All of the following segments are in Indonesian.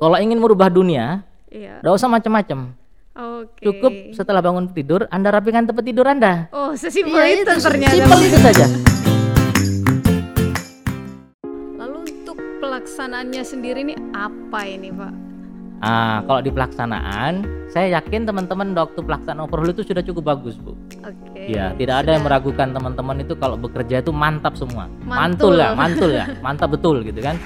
Kalau ingin merubah dunia, Iya. nggak usah macam-macam. Oke. Cukup setelah bangun tidur, Anda rapikan tempat tidur Anda. Oh, sesimpel Iya, itu ternyata. Simpel itu saja. Lalu untuk pelaksanaannya sendiri nih apa ini, Pak? Ah, kalau di pelaksanaan, saya yakin teman-teman waktu pelaksanaan overhaul itu sudah cukup bagus, Bu. Oke. Iya, tidak ada yang sudah. meragukan teman-teman itu kalau bekerja itu mantap semua. Mantul. Mantul ya, mantul ya, mantap betul gitu kan.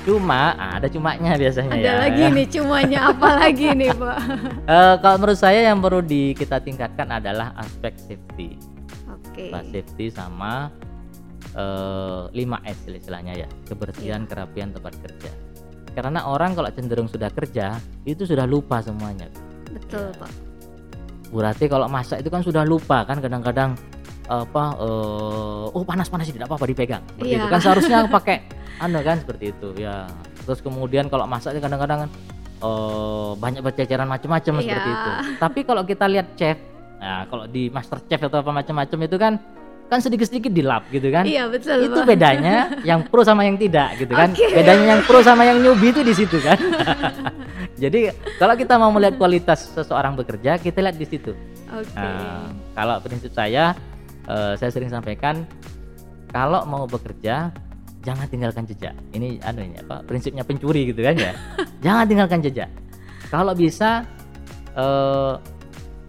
Cuma ada cumanya biasanya Ada ya. lagi nih cumanya apa lagi nih, Pak? Eh, kalau menurut saya yang perlu di kita tingkatkan adalah aspek safety. Oke. Nah, safety sama eh 5S istilahnya ya, kebersihan, kerapian tempat kerja. Karena orang kalau cenderung sudah kerja, itu sudah lupa semuanya. Betul, Iya. Pak. Berarti kalau masak itu kan sudah lupa kan kadang-kadang apa eh oh panas-panas tidak apa-apa dipegang. Seperti Iya. itu kan seharusnya pakai anu kan seperti itu ya. Terus kemudian kalau masak kadang-kadang kan eh banyak berceceran macam-macam Iya. seperti itu. Tapi kalau kita lihat chef, nah kalau di master chef atau apa macam-macam itu kan kan sedikit-sedikit dilap gitu kan. Iya, betul, itu bedanya yang pro sama yang tidak gitu kan. Oke. Bedanya yang pro sama yang newbie itu di situ kan. Jadi kalau kita mau melihat kualitas seseorang bekerja, kita lihat di situ. Oke. Nah, kalau prinsip saya, eh, saya sering sampaikan, kalau mau bekerja, jangan tinggalkan jejak. Ini anu ini apa? Prinsipnya pencuri gitu kan ya. jangan tinggalkan jejak. Kalau bisa, eh,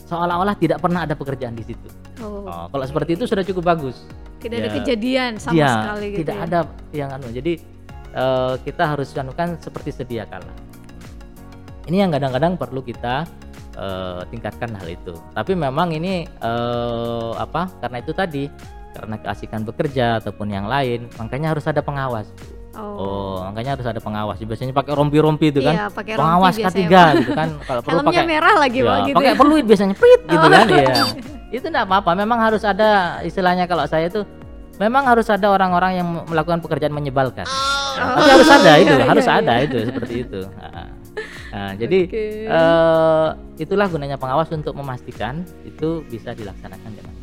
seolah-olah tidak pernah ada pekerjaan di situ. Oh, Oh, kalau seperti itu sudah cukup bagus. tidak ada ya. kejadian sama Iya, sekali gitu. tidak ya. ada yang anu. Jadi eh, kita harus anukan seperti sedia kala. Ini yang kadang-kadang perlu kita eh, tingkatkan hal itu. Tapi memang ini eh, apa? Karena itu tadi karena keasikan bekerja ataupun yang lain, makanya harus ada pengawas. Oh. Oh, makanya harus ada pengawas. Biasanya pakai rompi-rompi itu kan. Iya, pakai rompi pengawas biasanya, ketiga Pak. gitu kan. Kalau perlu pakai merah lagi, ya, gitu. pakai ya. peluit biasanya prit gitu Oh. kan ya itu enggak apa-apa memang harus ada istilahnya kalau saya itu memang harus ada orang-orang yang melakukan pekerjaan menyebalkan Ya, tapi harus ada itu Iya, harus iya, ada itu seperti itu Nah, jadi Oke. eh, itulah gunanya pengawas untuk memastikan itu bisa dilaksanakan dengan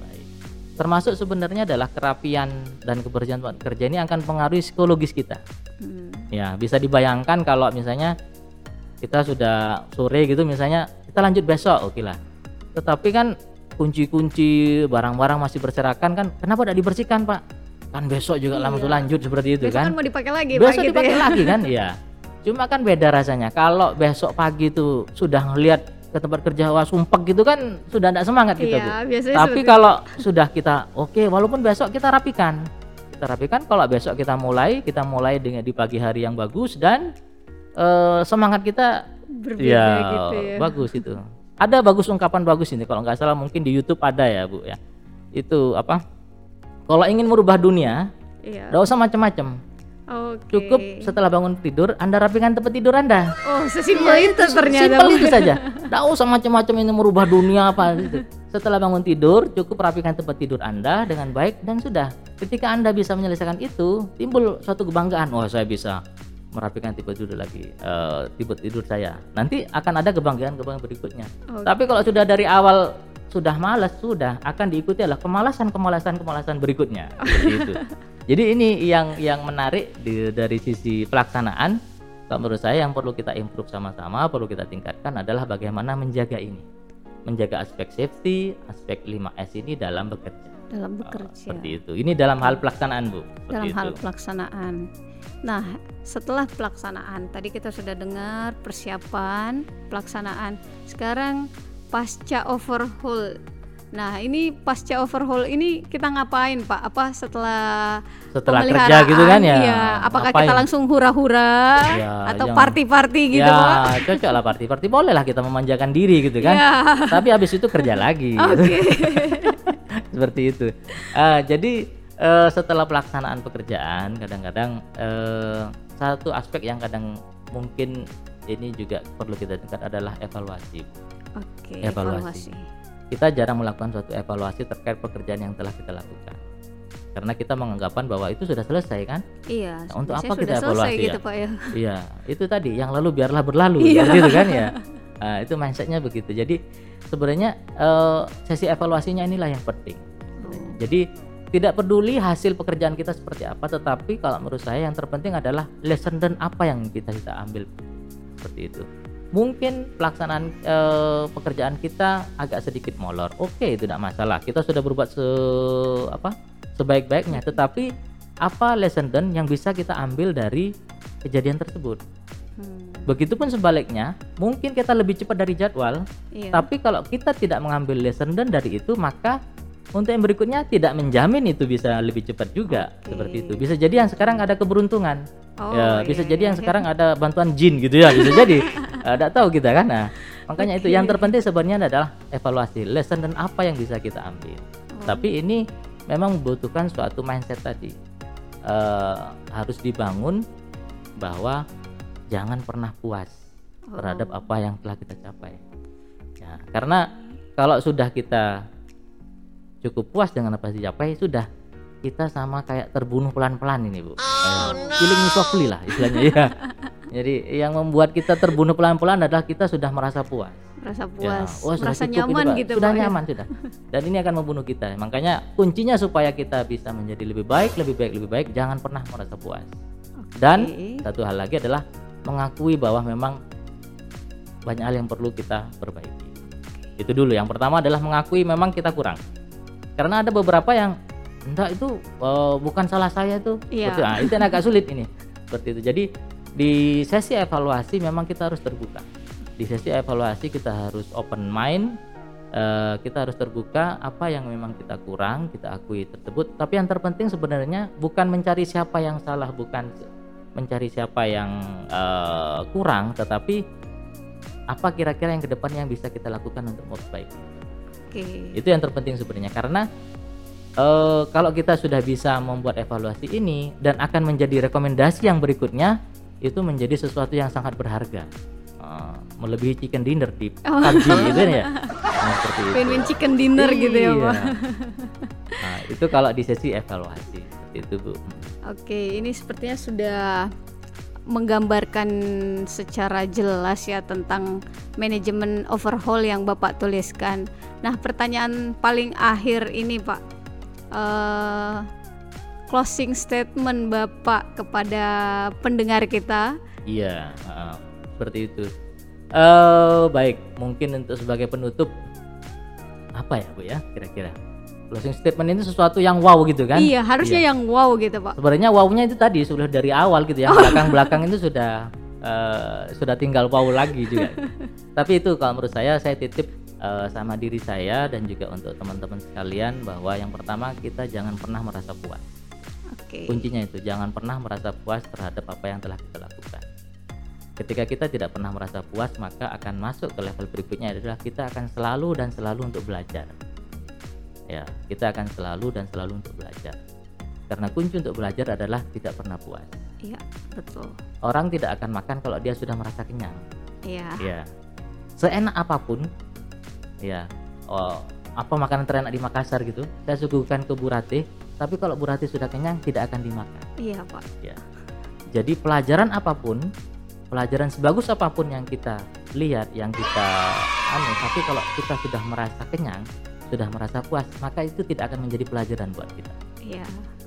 termasuk sebenarnya adalah kerapian dan kebersihan tempat kerja ini akan pengaruhi psikologis kita Hmm. Ya, bisa dibayangkan kalau misalnya kita sudah sore gitu misalnya kita lanjut besok, oke lah. Tetapi kan kunci-kunci barang-barang masih berserakan kan kenapa tidak dibersihkan, Pak? Kan besok juga Iya. langsung lanjut seperti itu Besok kan. kan mau dipakai lagi, Pak, besok gitu dipakai ya. lagi kan? Iya. Cuma kan beda rasanya. Kalau besok pagi tuh sudah ngelihat ke tempat kerja wah sumpek gitu kan sudah tidak semangat kita, Bu. Iya, biasanya Tapi kalau sudah kita oke, walaupun besok kita rapikan, kita rapikan. Kalau besok kita mulai, kita mulai dengan di pagi hari yang bagus dan eh, semangat kita berbeda ya gitu ya. bagus itu. Ada bagus ungkapan bagus ini kalau nggak salah mungkin di YouTube ada ya bu ya. Itu apa? Kalau ingin merubah dunia, Iya. nggak usah macam-macam. Oke. Cukup setelah bangun tidur, anda rapikan tempat tidur anda. Oh, sesimpel itu ternyata. Simpel itu saja. Tidak usah macam-macam ini merubah dunia apa gitu. Setelah bangun tidur, cukup rapikan tempat tidur Anda dengan baik dan sudah. Ketika Anda bisa menyelesaikan itu, timbul suatu kebanggaan. Oh, saya bisa merapikan tipe tidur lagi, eh, tipe tidur saya. Nanti akan ada kebanggaan-kebanggaan berikutnya. Oke. Tapi kalau sudah dari awal sudah malas, sudah akan diikuti adalah kemalasan-kemalasan kemalasan berikutnya. Seperti itu. Jadi ini yang yang menarik di- dari sisi pelaksanaan kalau menurut saya yang perlu kita improve sama-sama, perlu kita tingkatkan adalah bagaimana menjaga ini. Menjaga aspek safety, aspek 5S ini dalam bekerja. dalam Oh, bekerja. seperti itu. Ini dalam hal pelaksanaan, Bu. Seperti dalam hal itu. pelaksanaan. Nah, setelah pelaksanaan, tadi kita sudah dengar persiapan, pelaksanaan. Sekarang pasca overhaul. Nah, ini pasca overhaul ini kita ngapain, Pak? Apa setelah Setelah kerja gitu kan ya. Iya, apakah kita ngapain? langsung hura-hura Ya, atau party-party gitu, Pak? ya, cocok lah party-party. Boleh lah kita memanjakan diri gitu kan. Iya. Tapi habis itu kerja lagi. Oke. seperti itu. Ah, jadi eh, setelah pelaksanaan pekerjaan, kadang-kadang eh, satu aspek yang kadang mungkin ini juga perlu kita tingkat adalah evaluasi. Oke, Evaluasi. evaluasi. Kita jarang melakukan suatu evaluasi terkait pekerjaan yang telah kita lakukan. Karena kita menganggapan bahwa itu sudah selesai kan? Iya, Nah, untuk apa kita sudah selesai evaluasi gitu, ya? Pak ya. Iya, itu tadi yang lalu biarlah berlalu, Iya. seperti itu kan ya. Nah, itu mindsetnya begitu. Jadi sebenarnya eh, sesi evaluasinya inilah yang penting. Oh. Jadi tidak peduli hasil pekerjaan kita seperti apa, tetapi kalau menurut saya yang terpenting adalah lesson learned apa yang kita kita ambil. seperti itu mungkin pelaksanaan eh, pekerjaan kita agak sedikit molor oke itu tidak masalah kita sudah berbuat se apa sebaik-baiknya tetapi apa lesson learned yang bisa kita ambil dari kejadian tersebut Hmm. begitupun sebaliknya mungkin kita lebih cepat dari jadwal Iya. tapi kalau kita tidak mengambil lesson learned dari itu maka untuk yang berikutnya tidak menjamin itu bisa lebih cepat juga Oke. seperti itu bisa jadi yang sekarang ada keberuntungan Oh, ya iya, bisa iya, jadi yang iya. sekarang ada bantuan jin gitu ya bisa jadi tidak tahu kita kan? Nah makanya itu Oke. yang terpenting sebenarnya adalah evaluasi lesson dan apa yang bisa kita ambil. Oh. tapi ini memang membutuhkan suatu mindset tadi. Eh, harus dibangun bahwa jangan pernah puas terhadap Oh. apa yang telah kita capai. Ya karena kalau sudah kita cukup puas dengan apa yang dicapai sudah kita sama kayak terbunuh pelan-pelan ini bu. Eh, killing me softly lah istilahnya ya jadi yang membuat kita terbunuh pelan-pelan adalah kita sudah merasa puas. Merasa Ya, puas, oh, sudah merasa nyaman gitu sudah ya. nyaman sudah. Dan ini akan membunuh kita. Makanya kuncinya supaya kita bisa menjadi lebih baik lebih baik lebih baik jangan pernah merasa puas. Dan Oke. satu hal lagi adalah mengakui bahwa memang banyak hal yang perlu kita perbaiki. Itu dulu. Yang pertama adalah mengakui memang kita kurang. Karena ada beberapa yang enggak itu eh, bukan salah saya tuh Iya. Nah, itu agak sulit ini. Seperti itu. Jadi di sesi evaluasi memang kita harus terbuka. Di sesi evaluasi kita harus open mind eh, kita harus terbuka apa yang memang kita kurang kita akui tersebut. Tapi yang terpenting sebenarnya bukan mencari siapa yang salah bukan mencari siapa yang eh, kurang tetapi apa kira-kira yang ke depan yang bisa kita lakukan untuk memperbaiki Oke. itu yang terpenting sebenarnya. Karena eh, kalau kita sudah bisa membuat evaluasi ini dan akan menjadi rekomendasi yang berikutnya itu menjadi sesuatu yang sangat berharga Eh, melebihi chicken dinner di Oh. PUBG gitu ya nah, seperti itu Win-win chicken dinner gitu ya Iya. Pak. nah itu kalau di sesi evaluasi seperti itu bu Oke, ini sepertinya sudah menggambarkan secara jelas ya tentang manajemen overhaul yang Bapak tuliskan. Nah, pertanyaan paling akhir ini, Pak. Eh, closing statement Bapak kepada pendengar kita. Iya, heeh, seperti itu. Eh baik, mungkin untuk sebagai penutup apa ya bu ya kira-kira closing statement ini sesuatu yang wow gitu kan? Iya, harusnya yang wow gitu, Pak. Sebenarnya wow-nya itu tadi sudah dari awal gitu ya, belakang-belakang itu sudah eh, sudah tinggal wow lagi juga. Tapi itu kalau menurut saya saya titip eh, sama diri saya dan juga untuk teman-teman sekalian bahwa yang pertama kita jangan pernah merasa puas. Oke. Kuncinya itu jangan pernah merasa puas terhadap apa yang telah kita lakukan. Ketika kita tidak pernah merasa puas, maka akan masuk ke level berikutnya adalah kita akan selalu dan selalu untuk belajar. Ya, kita akan selalu dan selalu untuk belajar. Karena kunci untuk belajar adalah tidak pernah puas. Iya, betul. Orang tidak akan makan kalau dia sudah merasa kenyang. Iya. Ya. Seenak apa pun, ya. Oh, apa makanan terenak di Makassar gitu? Saya suguhkan ke Bu Ratih, tapi kalau Bu Ratih sudah kenyang tidak akan dimakan. Iya, Pak. ya. Jadi pelajaran apa pun, pelajaran sebagus apa pun yang kita lihat, yang kita anu, tapi kalau kita sudah merasa kenyang, sudah merasa puas, maka itu tidak akan menjadi pelajaran buat kita. Iya.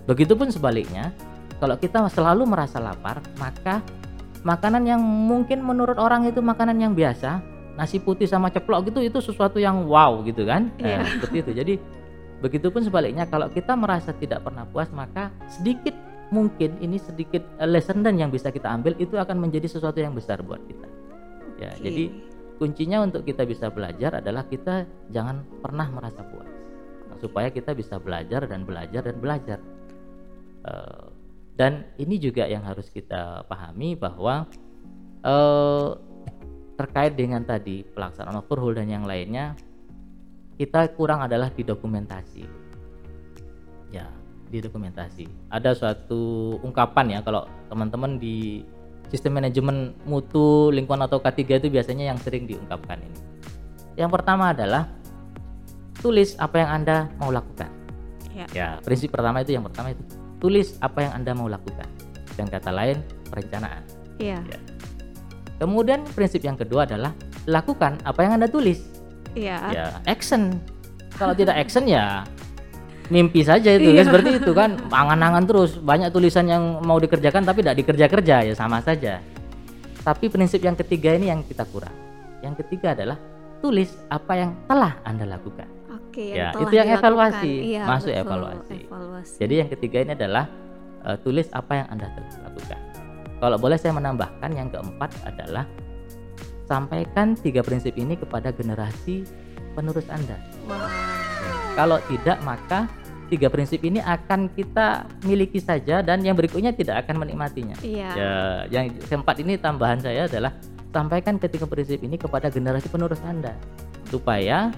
Begitupun sebaliknya, kalau kita selalu merasa lapar, maka makanan yang mungkin menurut orang itu makanan yang biasa, nasi putih sama ceplok gitu itu sesuatu yang wow gitu kan? Iya. Nah, seperti itu. Jadi begitupun sebaliknya kalau kita merasa tidak pernah puas, maka sedikit mungkin ini sedikit eh, lesson dan yang bisa kita ambil itu akan menjadi sesuatu yang besar buat kita. Ya, jadi kuncinya untuk kita bisa belajar adalah kita jangan pernah merasa puas. Supaya kita bisa belajar dan belajar dan belajar. Eh, dan ini juga yang harus kita pahami bahwa eh, terkait dengan tadi pelaksanaan overhaul dan yang lainnya kita kurang adalah di dokumentasi. Ya di dokumentasi. Ada suatu ungkapan ya kalau teman-teman di sistem manajemen mutu lingkungan atau K3 itu biasanya yang sering diungkapkan ini. Yang pertama adalah tulis apa yang anda mau lakukan. Ya. ya prinsip pertama itu yang pertama itu tulis apa yang anda mau lakukan. Dengan kata lain perencanaan. Iya. Ya. kemudian prinsip yang kedua adalah lakukan apa yang anda tulis Iya. ya action kalau tidak action ya mimpi saja itu Iya. kan seperti itu kan angan-angan terus banyak tulisan yang mau dikerjakan tapi tidak dikerja-kerja ya sama saja Tapi prinsip yang ketiga ini yang kita kurang. Yang ketiga adalah tulis apa yang telah Anda lakukan. Oke, Ya, telah itu yang dilakukan. evaluasi, Iya, masuk betul, evaluasi. evaluasi. Jadi yang ketiga ini adalah eh, tulis apa yang Anda telah lakukan. Kalau boleh saya menambahkan yang keempat adalah sampaikan tiga prinsip ini kepada generasi penerus Anda. Wah, Kalau tidak maka tiga prinsip ini akan kita miliki saja dan yang berikutnya tidak akan menikmatinya. iya. Ya, yang keempat ini tambahan saya adalah sampaikan ketiga prinsip ini kepada generasi penerus Anda supaya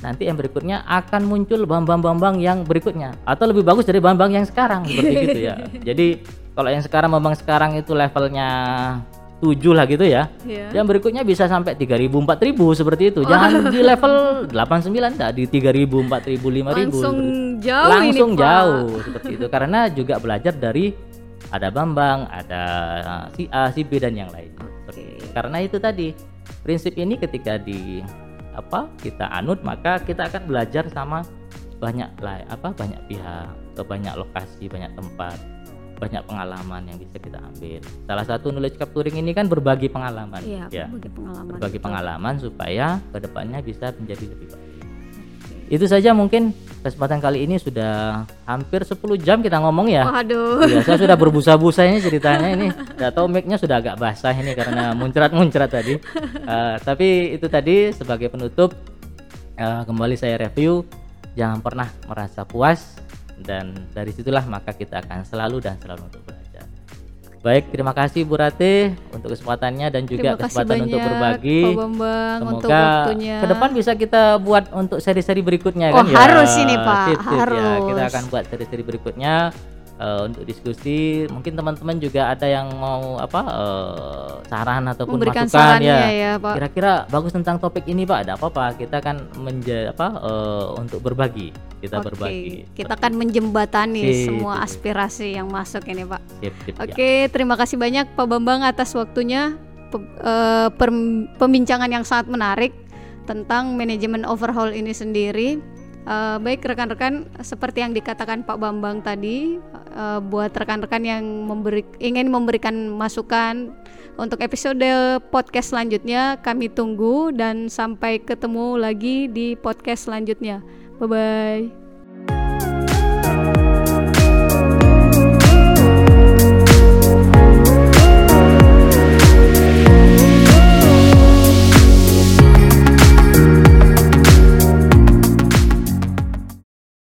nanti yang berikutnya akan muncul bambang-bambang yang berikutnya atau lebih bagus dari bambang yang sekarang seperti gitu ya. Jadi kalau yang sekarang bambang sekarang itu levelnya 7 lah gitu ya. Iya. Yang berikutnya bisa sampai 3000 4000 seperti itu. Jangan di level 89 enggak di 3000 4000 5000 Langsung seperti- jauh langsung ini, Pak. jauh seperti itu karena juga belajar dari ada Bambang, ada uh, si A, si B dan yang. Seperti itu. Karena itu tadi prinsip ini ketika di apa kita anut maka kita akan belajar sama banyak lah apa banyak pihak ke banyak lokasi banyak tempat banyak pengalaman yang bisa kita ambil salah satu knowledge capturing ini kan berbagi pengalaman Iya, ya berbagi pengalaman. berbagi pengalaman supaya ke depannya bisa menjadi lebih baik Oke. itu saja mungkin kesempatan kali ini sudah hampir 10 jam kita ngomong ya. Waduh. Ya, saya sudah berbusa-busa ini ceritanya ini. Gak tahu mic-nya sudah agak basah ini karena muncrat-muncrat tadi. Eh, tapi itu tadi sebagai penutup eh, kembali saya review jangan pernah merasa puas dan dari situlah maka kita akan selalu dan selalu untuk belajar. Baik, terima kasih Bu Rate untuk kesempatannya dan juga Terima kesempatan untuk banyak, berbagi. Pak Bambang untuk Semoga waktunya. ke depan bisa kita buat untuk seri-seri berikutnya Oh, kan ya. harus ini, Pak. Sip, sip, ya. Kita Harus. akan buat seri-seri berikutnya eh, untuk diskusi. Mungkin teman-teman juga ada yang mau apa eh, saran ataupun Memberikan masukan sarannya ya. ya, Pak. Kira-kira bagus tentang topik ini Pak. Ada apa-apa? Kita kan menja apa eh, untuk berbagi. Kita Oke, berbagi. Kita akan menjembatani Sip, semua sip. aspirasi yang masuk ini, Pak. itu. Sip, sip, ya. Oke, terima kasih banyak Pak Bambang atas waktunya eh, pembincangan yang sangat menarik tentang manajemen overhaul ini sendiri. Eh, baik rekan-rekan, seperti yang dikatakan Pak Bambang tadi, eh, buat rekan-rekan yang memberi, ingin memberikan masukan untuk episode podcast selanjutnya, kami tunggu dan sampai ketemu lagi di podcast selanjutnya. Bye bye.